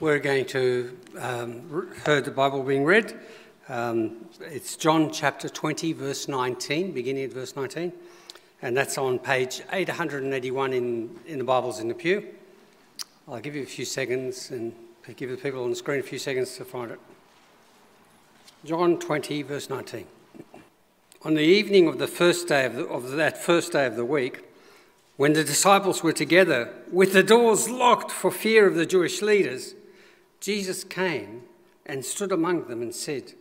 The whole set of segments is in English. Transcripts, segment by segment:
We're going to um, heard the Bible being read. Um, it's John chapter 20, verse 19, beginning at verse 19, and that's on page 881 in, in the Bibles in the pew. I'll give you a few seconds and give the people on the screen a few seconds to find it. John 20, verse 19. On the evening of the first day of, the, of that first day of the week, when the disciples were together with the doors locked for fear of the Jewish leaders, Jesus came and stood among them and said,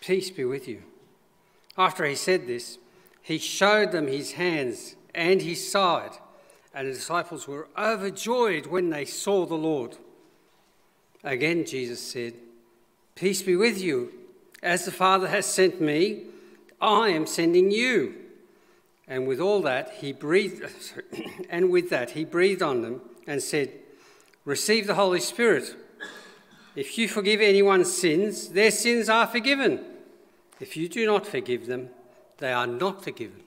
Peace be with you. After he said this, he showed them his hands and his side, and the disciples were overjoyed when they saw the Lord. Again, Jesus said, Peace be with you. As the Father has sent me, I am sending you. And with all that, he breathed, and with that, he breathed on them and said, receive the Holy Spirit. If you forgive anyone's sins, their sins are forgiven. If you do not forgive them, they are not forgiven.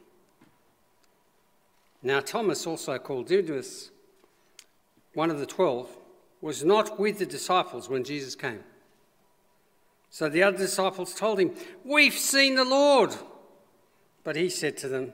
Now, Thomas, also called Didymus, one of the twelve, was not with the disciples when Jesus came. So the other disciples told him, We've seen the Lord. But he said to them,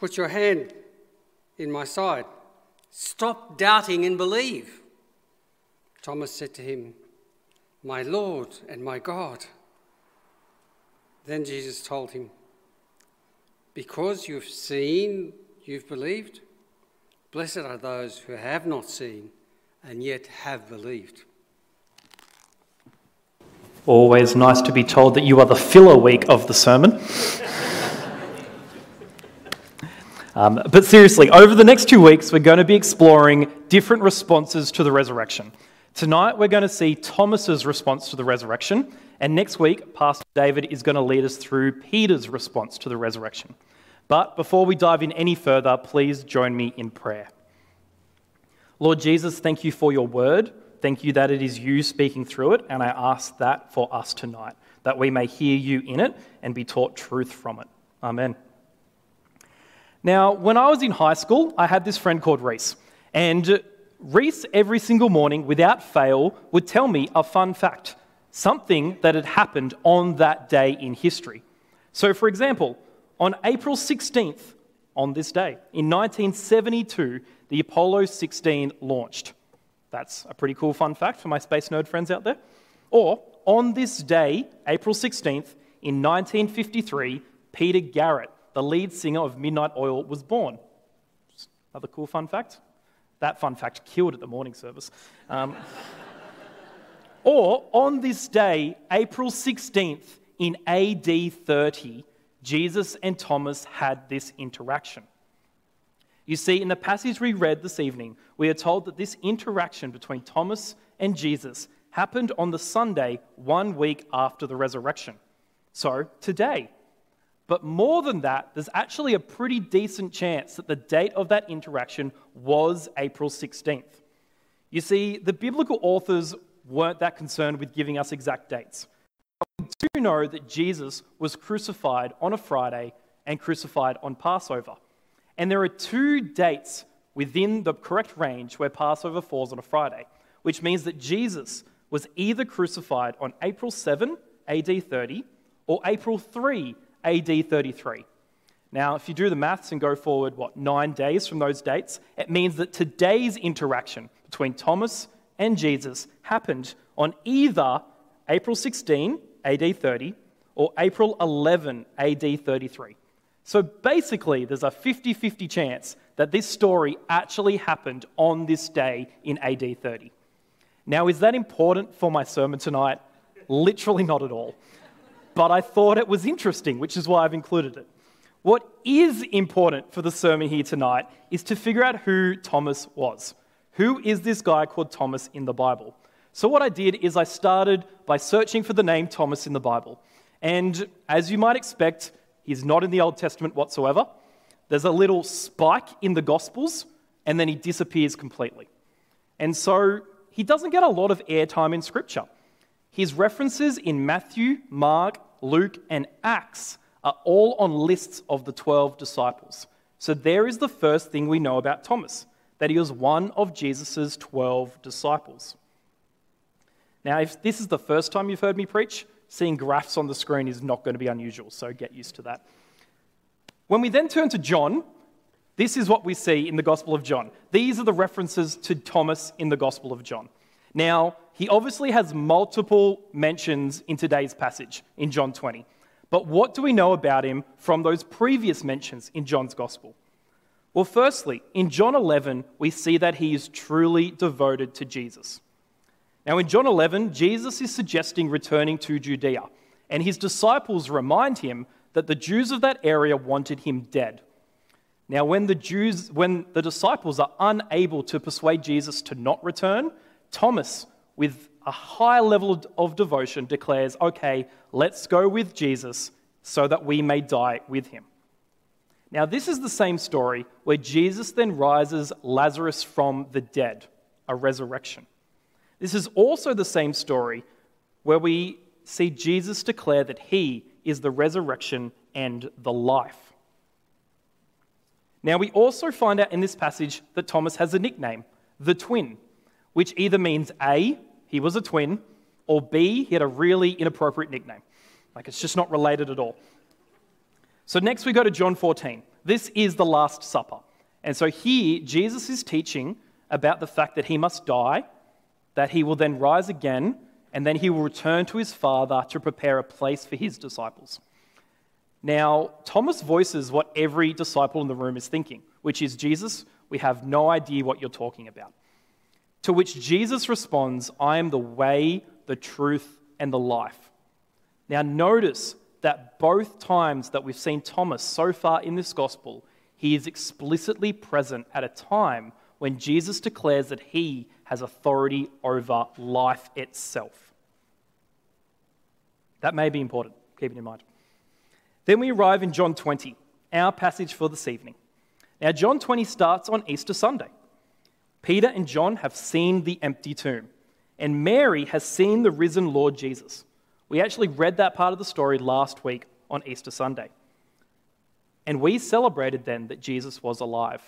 Put your hand in my side. Stop doubting and believe. Thomas said to him, My Lord and my God. Then Jesus told him, Because you've seen, you've believed. Blessed are those who have not seen and yet have believed. Always nice to be told that you are the filler week of the sermon. Um, but seriously, over the next two weeks, we're going to be exploring different responses to the resurrection. Tonight, we're going to see Thomas's response to the resurrection, and next week, Pastor David is going to lead us through Peter's response to the resurrection. But before we dive in any further, please join me in prayer. Lord Jesus, thank you for your word. Thank you that it is you speaking through it, and I ask that for us tonight, that we may hear you in it and be taught truth from it. Amen. Now, when I was in high school, I had this friend called Reese. And Reese, every single morning, without fail, would tell me a fun fact something that had happened on that day in history. So, for example, on April 16th, on this day, in 1972, the Apollo 16 launched. That's a pretty cool fun fact for my space nerd friends out there. Or, on this day, April 16th, in 1953, Peter Garrett the lead singer of Midnight Oil, was born. Another cool fun fact. That fun fact killed at the morning service. Um, or on this day, April 16th, in AD 30, Jesus and Thomas had this interaction. You see, in the passage we read this evening, we are told that this interaction between Thomas and Jesus happened on the Sunday one week after the resurrection. So, today, but more than that, there's actually a pretty decent chance that the date of that interaction was April 16th. You see, the biblical authors weren't that concerned with giving us exact dates. But we do know that Jesus was crucified on a Friday and crucified on Passover. And there are two dates within the correct range where Passover falls on a Friday, which means that Jesus was either crucified on April 7, AD 30, or April 3, AD 33. Now, if you do the maths and go forward, what, nine days from those dates, it means that today's interaction between Thomas and Jesus happened on either April 16, AD 30, or April 11, AD 33. So basically, there's a 50 50 chance that this story actually happened on this day in AD 30. Now, is that important for my sermon tonight? Literally not at all but I thought it was interesting, which is why I've included it. What is important for the sermon here tonight is to figure out who Thomas was. who is this guy called Thomas in the Bible? So, what I did is I started by searching for the name Thomas in the Bible. And as you might expect, he's not in the Old Testament whatsoever. There's a little spike in the Gospels, and then he disappears completely. And so he doesn't get a lot of airtime in Scripture. His references in Matthew, Mark, Luke, and Acts are all on lists of the 12 disciples. So there is the first thing we know about Thomas that he was one of Jesus' 12 disciples. Now, if this is the first time you've heard me preach, seeing graphs on the screen is not going to be unusual, so get used to that. When we then turn to John, this is what we see in the Gospel of John. These are the references to Thomas in the Gospel of John. Now, he obviously has multiple mentions in today's passage in John 20. But what do we know about him from those previous mentions in John's Gospel? Well, firstly, in John 11, we see that he is truly devoted to Jesus. Now, in John 11, Jesus is suggesting returning to Judea, and his disciples remind him that the Jews of that area wanted him dead. Now, when the Jews, when the disciples are unable to persuade Jesus to not return, Thomas, with a high level of devotion, declares, Okay, let's go with Jesus so that we may die with him. Now, this is the same story where Jesus then rises Lazarus from the dead, a resurrection. This is also the same story where we see Jesus declare that he is the resurrection and the life. Now, we also find out in this passage that Thomas has a nickname, the twin, which either means A, he was a twin, or B, he had a really inappropriate nickname. Like it's just not related at all. So, next we go to John 14. This is the Last Supper. And so here, Jesus is teaching about the fact that he must die that he will then rise again, and then he will return to his Father to prepare a place for his disciples. Now, Thomas voices what every disciple in the room is thinking, which is Jesus, we have no idea what you're talking about. To which Jesus responds, I am the way, the truth, and the life. Now, notice that both times that we've seen Thomas so far in this gospel, he is explicitly present at a time when Jesus declares that he has authority over life itself. That may be important, keep it in mind. Then we arrive in John 20, our passage for this evening. Now, John 20 starts on Easter Sunday. Peter and John have seen the empty tomb, and Mary has seen the risen Lord Jesus. We actually read that part of the story last week on Easter Sunday. And we celebrated then that Jesus was alive.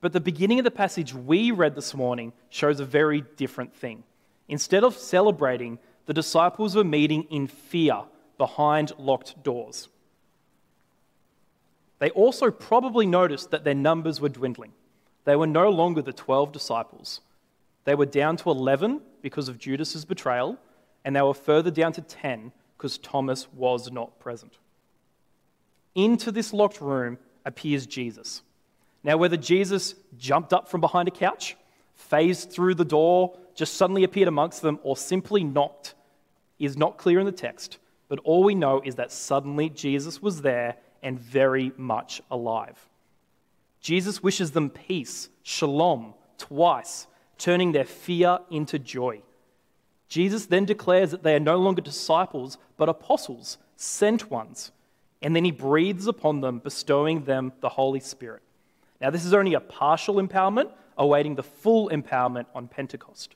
But the beginning of the passage we read this morning shows a very different thing. Instead of celebrating, the disciples were meeting in fear behind locked doors. They also probably noticed that their numbers were dwindling. They were no longer the 12 disciples. They were down to 11 because of Judas's betrayal, and they were further down to 10 because Thomas was not present. Into this locked room appears Jesus. Now, whether Jesus jumped up from behind a couch, phased through the door, just suddenly appeared amongst them, or simply knocked is not clear in the text. But all we know is that suddenly Jesus was there and very much alive. Jesus wishes them peace, shalom, twice, turning their fear into joy. Jesus then declares that they are no longer disciples, but apostles, sent ones. And then he breathes upon them, bestowing them the Holy Spirit. Now, this is only a partial empowerment, awaiting the full empowerment on Pentecost.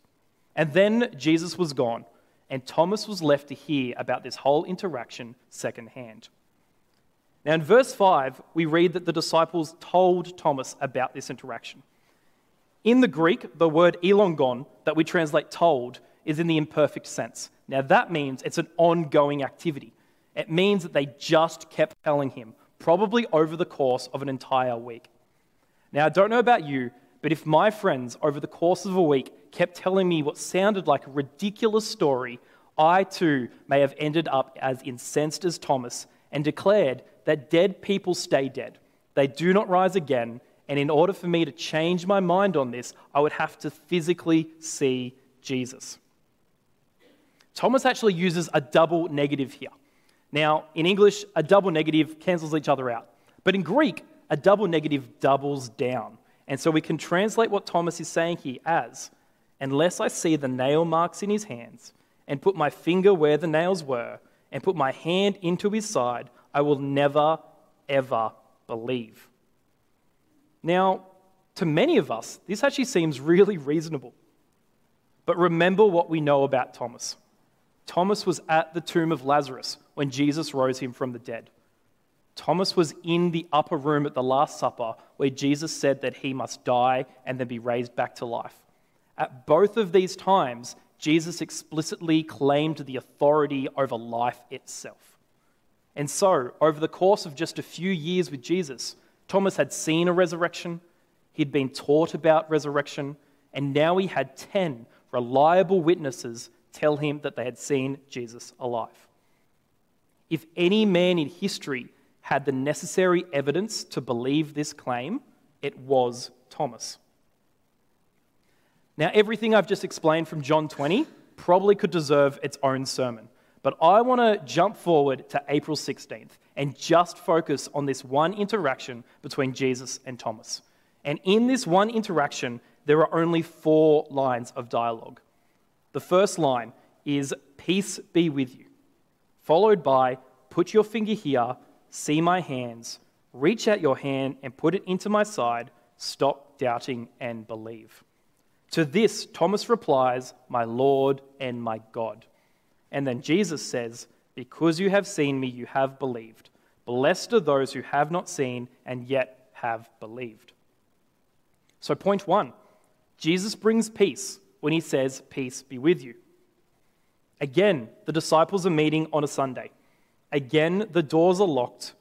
And then Jesus was gone, and Thomas was left to hear about this whole interaction secondhand. Now, in verse 5, we read that the disciples told Thomas about this interaction. In the Greek, the word elongon, that we translate told, is in the imperfect sense. Now, that means it's an ongoing activity. It means that they just kept telling him, probably over the course of an entire week. Now, I don't know about you, but if my friends over the course of a week kept telling me what sounded like a ridiculous story, I too may have ended up as incensed as Thomas and declared that dead people stay dead. They do not rise again, and in order for me to change my mind on this, I would have to physically see Jesus. Thomas actually uses a double negative here. Now, in English, a double negative cancels each other out. But in Greek, a double negative doubles down. And so we can translate what Thomas is saying here as Unless I see the nail marks in his hands, and put my finger where the nails were, and put my hand into his side, I will never, ever believe. Now, to many of us, this actually seems really reasonable. But remember what we know about Thomas. Thomas was at the tomb of Lazarus when Jesus rose him from the dead. Thomas was in the upper room at the Last Supper where Jesus said that he must die and then be raised back to life. At both of these times, Jesus explicitly claimed the authority over life itself. And so, over the course of just a few years with Jesus, Thomas had seen a resurrection, he'd been taught about resurrection, and now he had 10 reliable witnesses tell him that they had seen Jesus alive. If any man in history had the necessary evidence to believe this claim, it was Thomas. Now, everything I've just explained from John 20 probably could deserve its own sermon, but I want to jump forward to April 16th and just focus on this one interaction between Jesus and Thomas. And in this one interaction, there are only four lines of dialogue. The first line is, Peace be with you, followed by, Put your finger here See my hands, reach out your hand and put it into my side. Stop doubting and believe. To this, Thomas replies, My Lord and my God. And then Jesus says, Because you have seen me, you have believed. Blessed are those who have not seen and yet have believed. So, point one Jesus brings peace when he says, Peace be with you. Again, the disciples are meeting on a Sunday. Again, the doors are locked,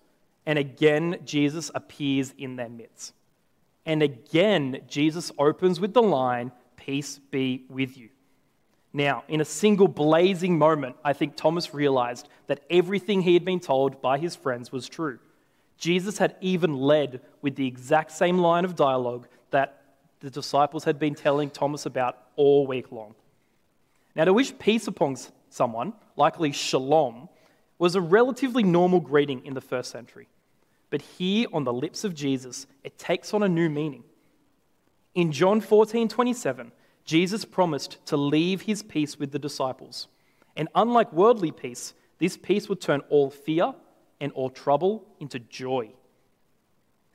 and again, Jesus appears in their midst. And again, Jesus opens with the line, Peace be with you. Now, in a single blazing moment, I think Thomas realized that everything he had been told by his friends was true. Jesus had even led with the exact same line of dialogue that the disciples had been telling Thomas about all week long. Now, to wish peace upon someone, likely shalom, was a relatively normal greeting in the first century. But here on the lips of Jesus, it takes on a new meaning. In John 14 27, Jesus promised to leave his peace with the disciples. And unlike worldly peace, this peace would turn all fear and all trouble into joy.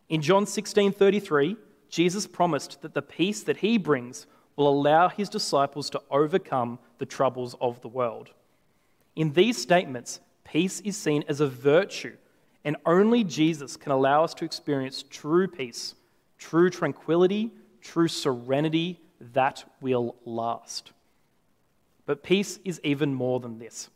In John 16 33, Jesus promised that the peace that he brings will allow his disciples to overcome the troubles of the world. In these statements, Peace is seen as a virtue, and only Jesus can allow us to experience true peace, true tranquility, true serenity that will last. But peace is even more than this.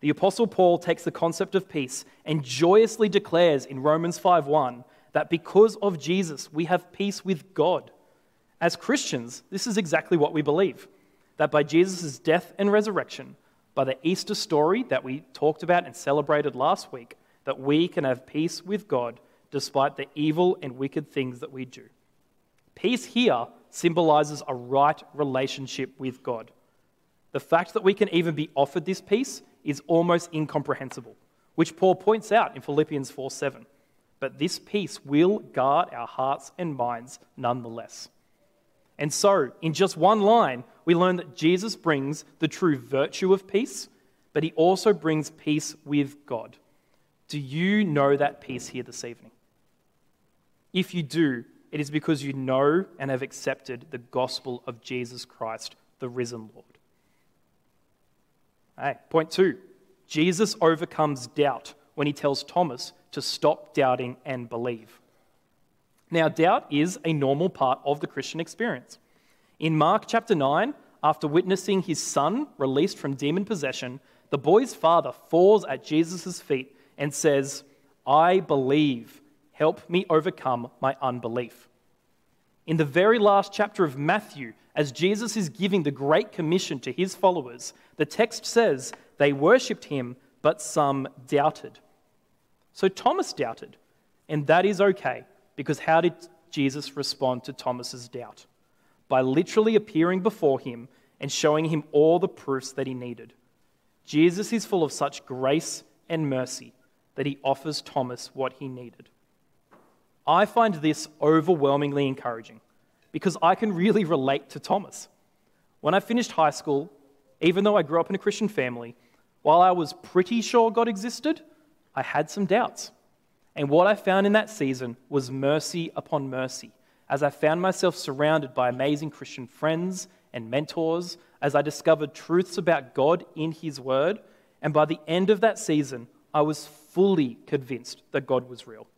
The apostle Paul takes the concept of peace and joyously declares in Romans 5:1 that because of Jesus we have peace with God. As Christians, this is exactly what we believe. That by Jesus' death and resurrection, by the Easter story that we talked about and celebrated last week that we can have peace with God despite the evil and wicked things that we do. Peace here symbolizes a right relationship with God. The fact that we can even be offered this peace is almost incomprehensible, which Paul points out in Philippians 4 7. But this peace will guard our hearts and minds nonetheless. And so, in just one line, we learn that Jesus brings the true virtue of peace, but he also brings peace with God. Do you know that peace here this evening? If you do, it is because you know and have accepted the gospel of Jesus Christ, the risen Lord. Hey, point two Jesus overcomes doubt when he tells Thomas to stop doubting and believe. Now, doubt is a normal part of the Christian experience. In Mark chapter 9, after witnessing his son released from demon possession, the boy's father falls at Jesus' feet and says, I believe. Help me overcome my unbelief. In the very last chapter of Matthew, as Jesus is giving the Great Commission to his followers, the text says they worshipped him, but some doubted. So Thomas doubted, and that is okay, because how did Jesus respond to Thomas's doubt? by literally appearing before him and showing him all the proofs that he needed. Jesus is full of such grace and mercy that he offers Thomas what he needed. I find this overwhelmingly encouraging because I can really relate to Thomas. When I finished high school, even though I grew up in a Christian family, while I was pretty sure God existed, I had some doubts. And what I found in that season was mercy upon mercy, as I found myself surrounded by amazing Christian friends and mentors, as I discovered truths about God in His Word. And by the end of that season, I was fully convinced that God was real.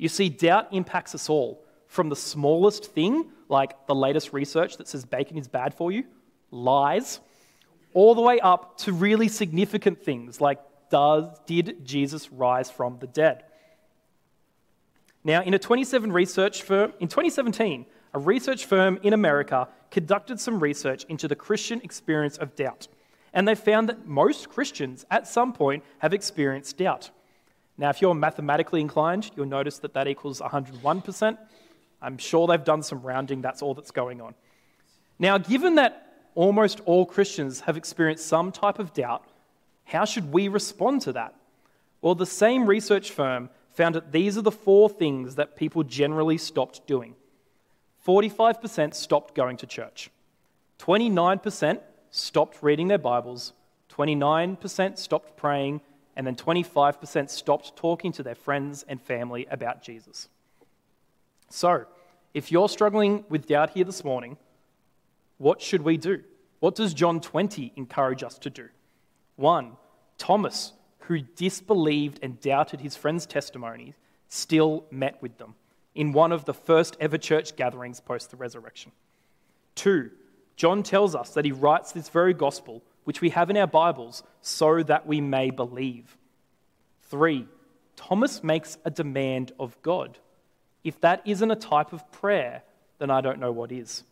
You see, doubt impacts us all, from the smallest thing, like the latest research that says bacon is bad for you, lies, all the way up to really significant things like does, did Jesus rise from the dead? Now, in a 27 research firm, in 2017, a research firm in America conducted some research into the Christian experience of doubt. And they found that most Christians at some point have experienced doubt. Now, if you're mathematically inclined, you'll notice that that equals 101%. I'm sure they've done some rounding, that's all that's going on. Now, given that almost all Christians have experienced some type of doubt, how should we respond to that? Well, the same research firm found that these are the four things that people generally stopped doing 45% stopped going to church, 29% stopped reading their Bibles, 29% stopped praying, and then 25% stopped talking to their friends and family about Jesus. So, if you're struggling with doubt here this morning, what should we do? What does John 20 encourage us to do? One, Thomas, who disbelieved and doubted his friend's testimony, still met with them in one of the first ever church gatherings post the resurrection. Two, John tells us that he writes this very gospel, which we have in our Bibles, so that we may believe. Three, Thomas makes a demand of God. If that isn't a type of prayer, then I don't know what is.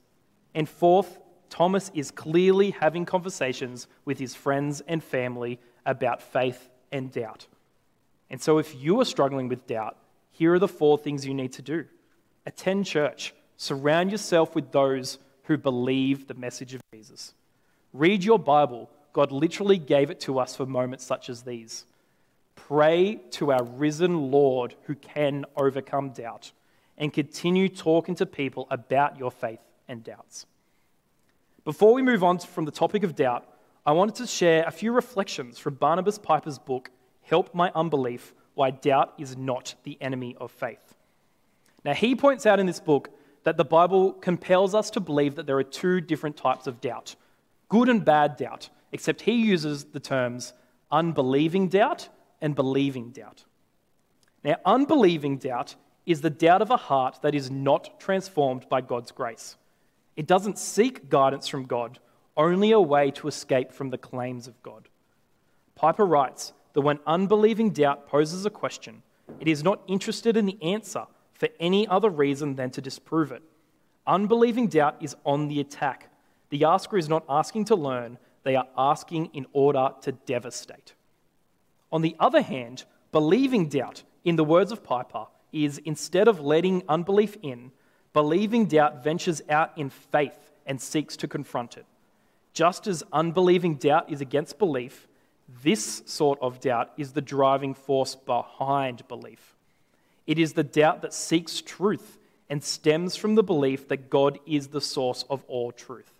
And fourth, Thomas is clearly having conversations with his friends and family about faith and doubt. And so, if you are struggling with doubt, here are the four things you need to do attend church, surround yourself with those who believe the message of Jesus. Read your Bible. God literally gave it to us for moments such as these. Pray to our risen Lord who can overcome doubt and continue talking to people about your faith and doubts. Before we move on from the topic of doubt, I wanted to share a few reflections from Barnabas Piper's book, Help My Unbelief Why Doubt is Not the Enemy of Faith. Now, he points out in this book that the Bible compels us to believe that there are two different types of doubt good and bad doubt, except he uses the terms unbelieving doubt and believing doubt. Now, unbelieving doubt is the doubt of a heart that is not transformed by God's grace. It doesn't seek guidance from God, only a way to escape from the claims of God. Piper writes that when unbelieving doubt poses a question, it is not interested in the answer for any other reason than to disprove it. Unbelieving doubt is on the attack. The asker is not asking to learn, they are asking in order to devastate. On the other hand, believing doubt, in the words of Piper, is instead of letting unbelief in, believing doubt ventures out in faith and seeks to confront it. Just as unbelieving doubt is against belief, this sort of doubt is the driving force behind belief. It is the doubt that seeks truth and stems from the belief that God is the source of all truth.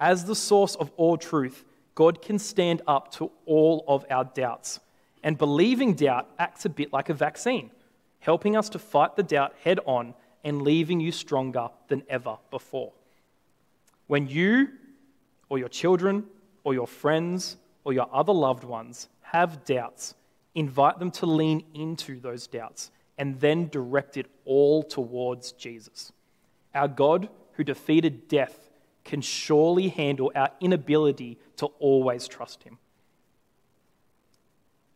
As the source of all truth, God can stand up to all of our doubts. And believing doubt acts a bit like a vaccine helping us to fight the doubt head on and leaving you stronger than ever before. When you or your children or your friends or your other loved ones have doubts, invite them to lean into those doubts and then direct it all towards Jesus. Our God, who defeated death, can surely handle our inability to always trust Him.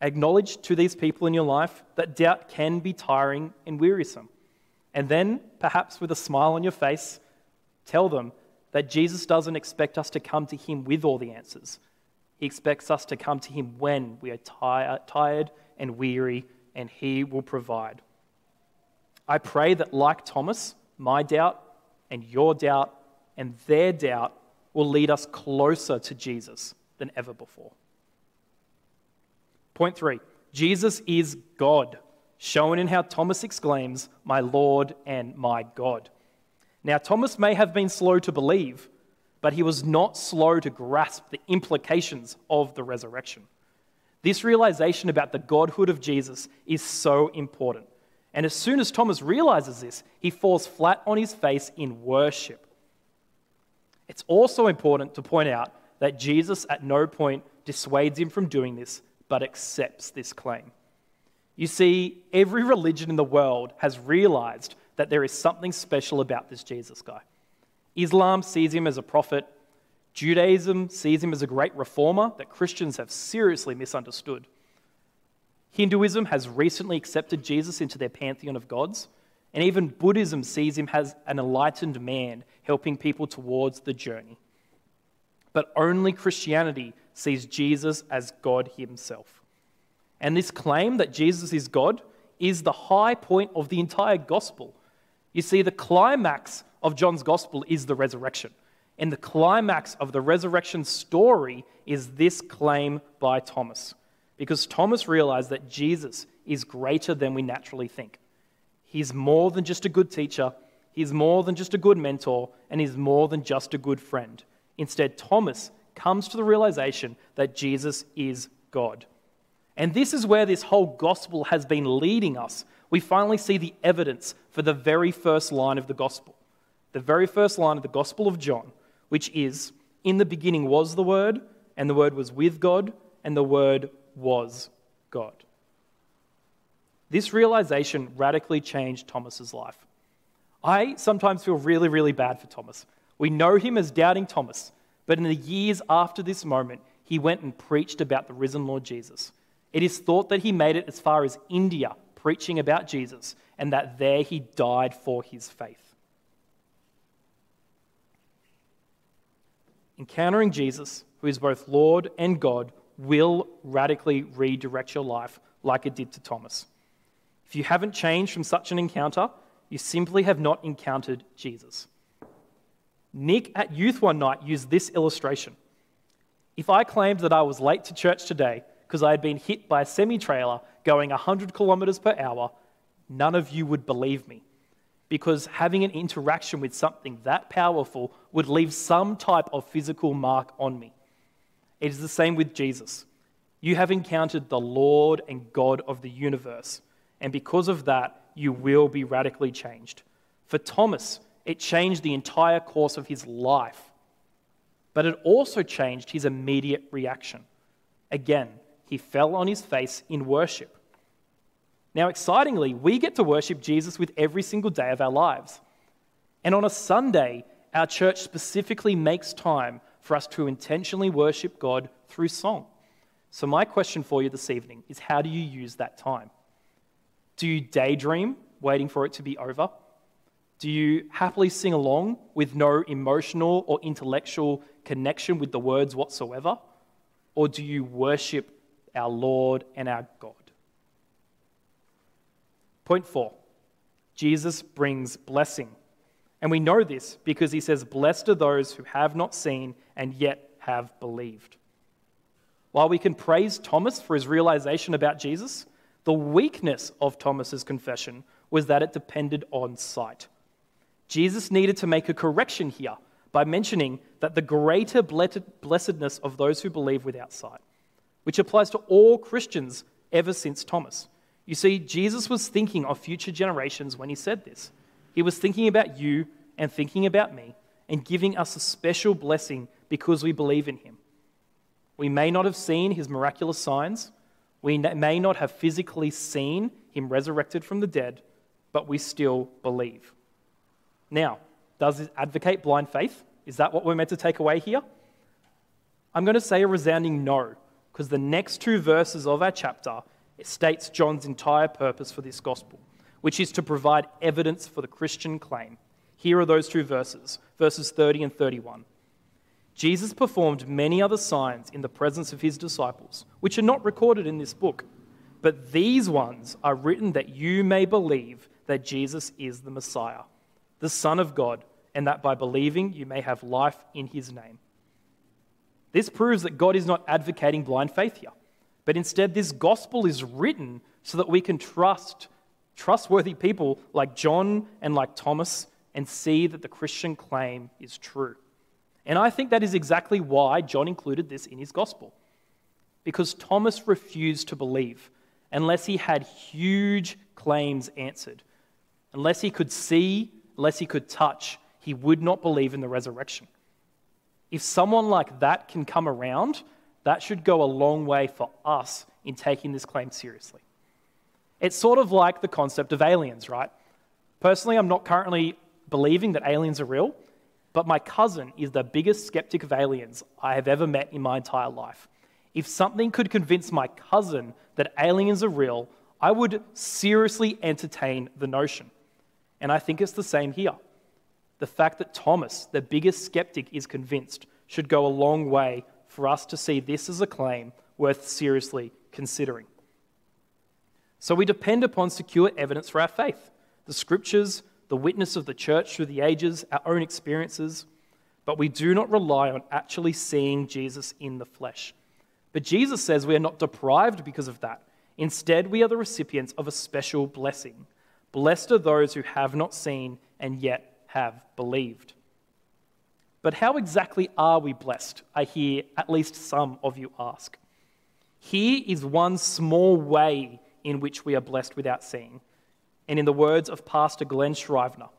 Acknowledge to these people in your life that doubt can be tiring and wearisome. And then, perhaps with a smile on your face, tell them that Jesus doesn't expect us to come to Him with all the answers. He expects us to come to Him when we are tired and weary, and He will provide. I pray that, like Thomas, my doubt and your doubt and their doubt will lead us closer to Jesus than ever before. Point three Jesus is God. shown in how Thomas exclaims, My Lord and my God. Now, Thomas may have been slow to believe, but he was not slow to grasp the implications of the resurrection. This realization about the godhood of Jesus is so important. And as soon as Thomas realizes this, he falls flat on his face in worship. It's also important to point out that Jesus at no point dissuades him from doing this, but accepts this claim. You see, every religion in the world has realized that there is something special about this Jesus guy. Islam sees him as a prophet, Judaism sees him as a great reformer that Christians have seriously misunderstood. Hinduism has recently accepted Jesus into their pantheon of gods, and even Buddhism sees him as an enlightened man helping people towards the journey. But only Christianity sees Jesus as God himself. And this claim that Jesus is God is the high point of the entire gospel. You see, the climax of John's gospel is the resurrection. And the climax of the resurrection story is this claim by Thomas. Because Thomas realized that Jesus is greater than we naturally think. He's more than just a good teacher, he's more than just a good mentor, and he's more than just a good friend. Instead, Thomas comes to the realization that Jesus is God. And this is where this whole gospel has been leading us. We finally see the evidence for the very first line of the gospel. The very first line of the gospel of John, which is In the beginning was the Word, and the Word was with God, and the Word was God. This realization radically changed Thomas's life. I sometimes feel really, really bad for Thomas. We know him as doubting Thomas, but in the years after this moment, he went and preached about the risen Lord Jesus. It is thought that he made it as far as India, preaching about Jesus, and that there he died for his faith. Encountering Jesus, who is both Lord and God, will radically redirect your life like it did to Thomas. If you haven't changed from such an encounter, you simply have not encountered Jesus. Nick at youth one night used this illustration. If I claimed that I was late to church today because I had been hit by a semi trailer going 100 kilometers per hour, none of you would believe me. Because having an interaction with something that powerful would leave some type of physical mark on me. It is the same with Jesus. You have encountered the Lord and God of the universe, and because of that, you will be radically changed. For Thomas, it changed the entire course of his life. But it also changed his immediate reaction. Again, he fell on his face in worship. Now, excitingly, we get to worship Jesus with every single day of our lives. And on a Sunday, our church specifically makes time for us to intentionally worship God through song. So, my question for you this evening is how do you use that time? Do you daydream, waiting for it to be over? Do you happily sing along with no emotional or intellectual connection with the words whatsoever? Or do you worship our Lord and our God? Point four Jesus brings blessing. And we know this because he says, Blessed are those who have not seen and yet have believed. While we can praise Thomas for his realization about Jesus, the weakness of Thomas's confession was that it depended on sight. Jesus needed to make a correction here by mentioning that the greater blessedness of those who believe without sight, which applies to all Christians ever since Thomas. You see, Jesus was thinking of future generations when he said this. He was thinking about you and thinking about me and giving us a special blessing because we believe in him. We may not have seen his miraculous signs, we may not have physically seen him resurrected from the dead, but we still believe. Now, does it advocate blind faith? Is that what we're meant to take away here? I'm going to say a resounding no, because the next two verses of our chapter states John's entire purpose for this gospel, which is to provide evidence for the Christian claim. Here are those two verses, verses 30 and 31. Jesus performed many other signs in the presence of his disciples, which are not recorded in this book. But these ones are written that you may believe that Jesus is the Messiah the Son of God, and that by believing you may have life in his name. This proves that God is not advocating blind faith here, but instead, this gospel is written so that we can trust trustworthy people like John and like Thomas and see that the Christian claim is true. And I think that is exactly why John included this in his gospel. Because Thomas refused to believe unless he had huge claims answered. Unless he could see, unless he could touch, he would not believe in the resurrection. If someone like that can come around, that should go a long way for us in taking this claim seriously. It's sort of like the concept of aliens, right? Personally, I'm not currently believing that aliens are real, but my cousin is the biggest skeptic of aliens I have ever met in my entire life. If something could convince my cousin that aliens are real, I would seriously entertain the notion. And I think it's the same here. The fact that Thomas, the biggest skeptic, is convinced should go a long way for us to see this as a claim worth seriously considering. So we depend upon secure evidence for our faith the scriptures, the witness of the church through the ages, our own experiences, but we do not rely on actually seeing Jesus in the flesh. But Jesus says we are not deprived because of that. Instead, we are the recipients of a special blessing. Blessed are those who have not seen and yet have believed. But how exactly are we blessed? I hear at least some of you ask. Here is one small way in which we are blessed without seeing. And in the words of Pastor Glen Scrivener,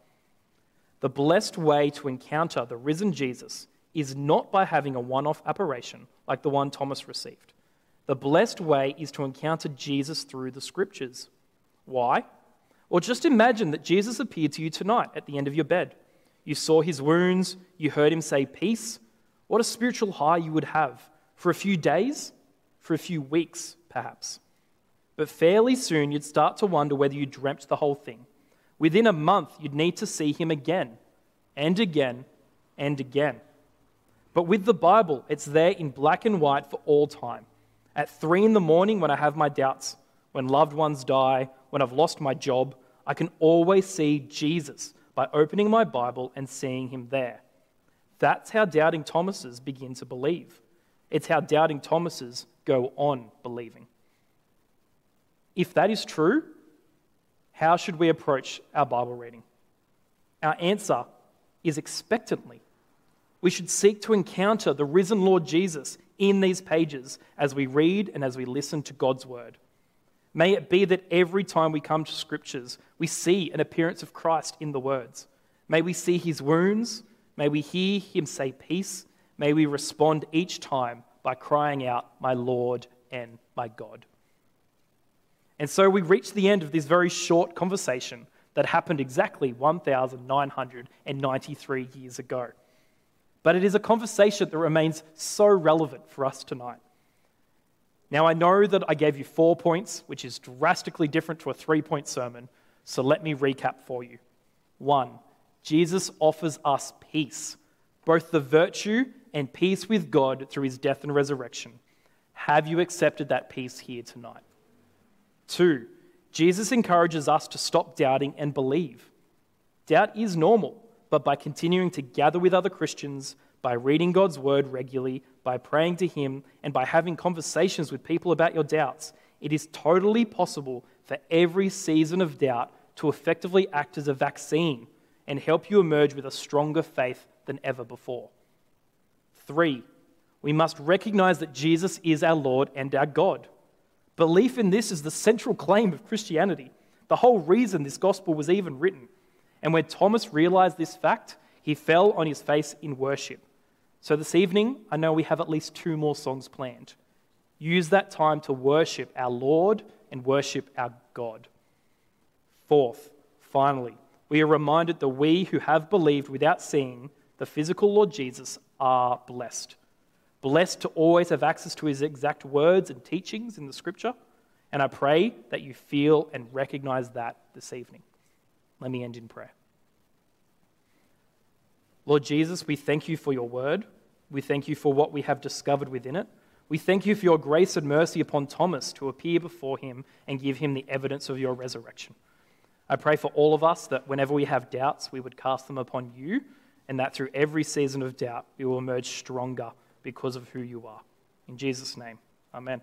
the blessed way to encounter the risen Jesus is not by having a one off apparition like the one Thomas received. The blessed way is to encounter Jesus through the scriptures. Why? Well, just imagine that Jesus appeared to you tonight at the end of your bed. You saw his wounds, you heard him say peace. What a spiritual high you would have for a few days, for a few weeks, perhaps. But fairly soon, you'd start to wonder whether you dreamt the whole thing. Within a month, you'd need to see him again, and again, and again. But with the Bible, it's there in black and white for all time. At three in the morning, when I have my doubts, when loved ones die, when I've lost my job, I can always see Jesus by opening my Bible and seeing him there. That's how doubting Thomases begin to believe. It's how doubting Thomases go on believing. If that is true, how should we approach our Bible reading? Our answer is expectantly. We should seek to encounter the risen Lord Jesus in these pages as we read and as we listen to God's word. May it be that every time we come to scriptures, we see an appearance of Christ in the words. May we see his wounds. May we hear him say peace. May we respond each time by crying out, My Lord and my God. And so we reach the end of this very short conversation that happened exactly 1,993 years ago. But it is a conversation that remains so relevant for us tonight. Now, I know that I gave you four points, which is drastically different to a three point sermon, so let me recap for you. One, Jesus offers us peace, both the virtue and peace with God through his death and resurrection. Have you accepted that peace here tonight? Two, Jesus encourages us to stop doubting and believe. Doubt is normal, but by continuing to gather with other Christians, by reading God's word regularly, by praying to Him, and by having conversations with people about your doubts, it is totally possible for every season of doubt to effectively act as a vaccine and help you emerge with a stronger faith than ever before. Three, we must recognize that Jesus is our Lord and our God. Belief in this is the central claim of Christianity, the whole reason this gospel was even written. And when Thomas realized this fact, he fell on his face in worship. So this evening, I know we have at least two more songs planned. Use that time to worship our Lord and worship our God. Fourth, finally, we are reminded that we who have believed without seeing the physical Lord Jesus are blessed blessed to always have access to his exact words and teachings in the scripture. And I pray that you feel and recognize that this evening. Let me end in prayer. Lord Jesus, we thank you for your word. We thank you for what we have discovered within it. We thank you for your grace and mercy upon Thomas to appear before him and give him the evidence of your resurrection. I pray for all of us that whenever we have doubts, we would cast them upon you, and that through every season of doubt, we will emerge stronger because of who you are. In Jesus' name, amen.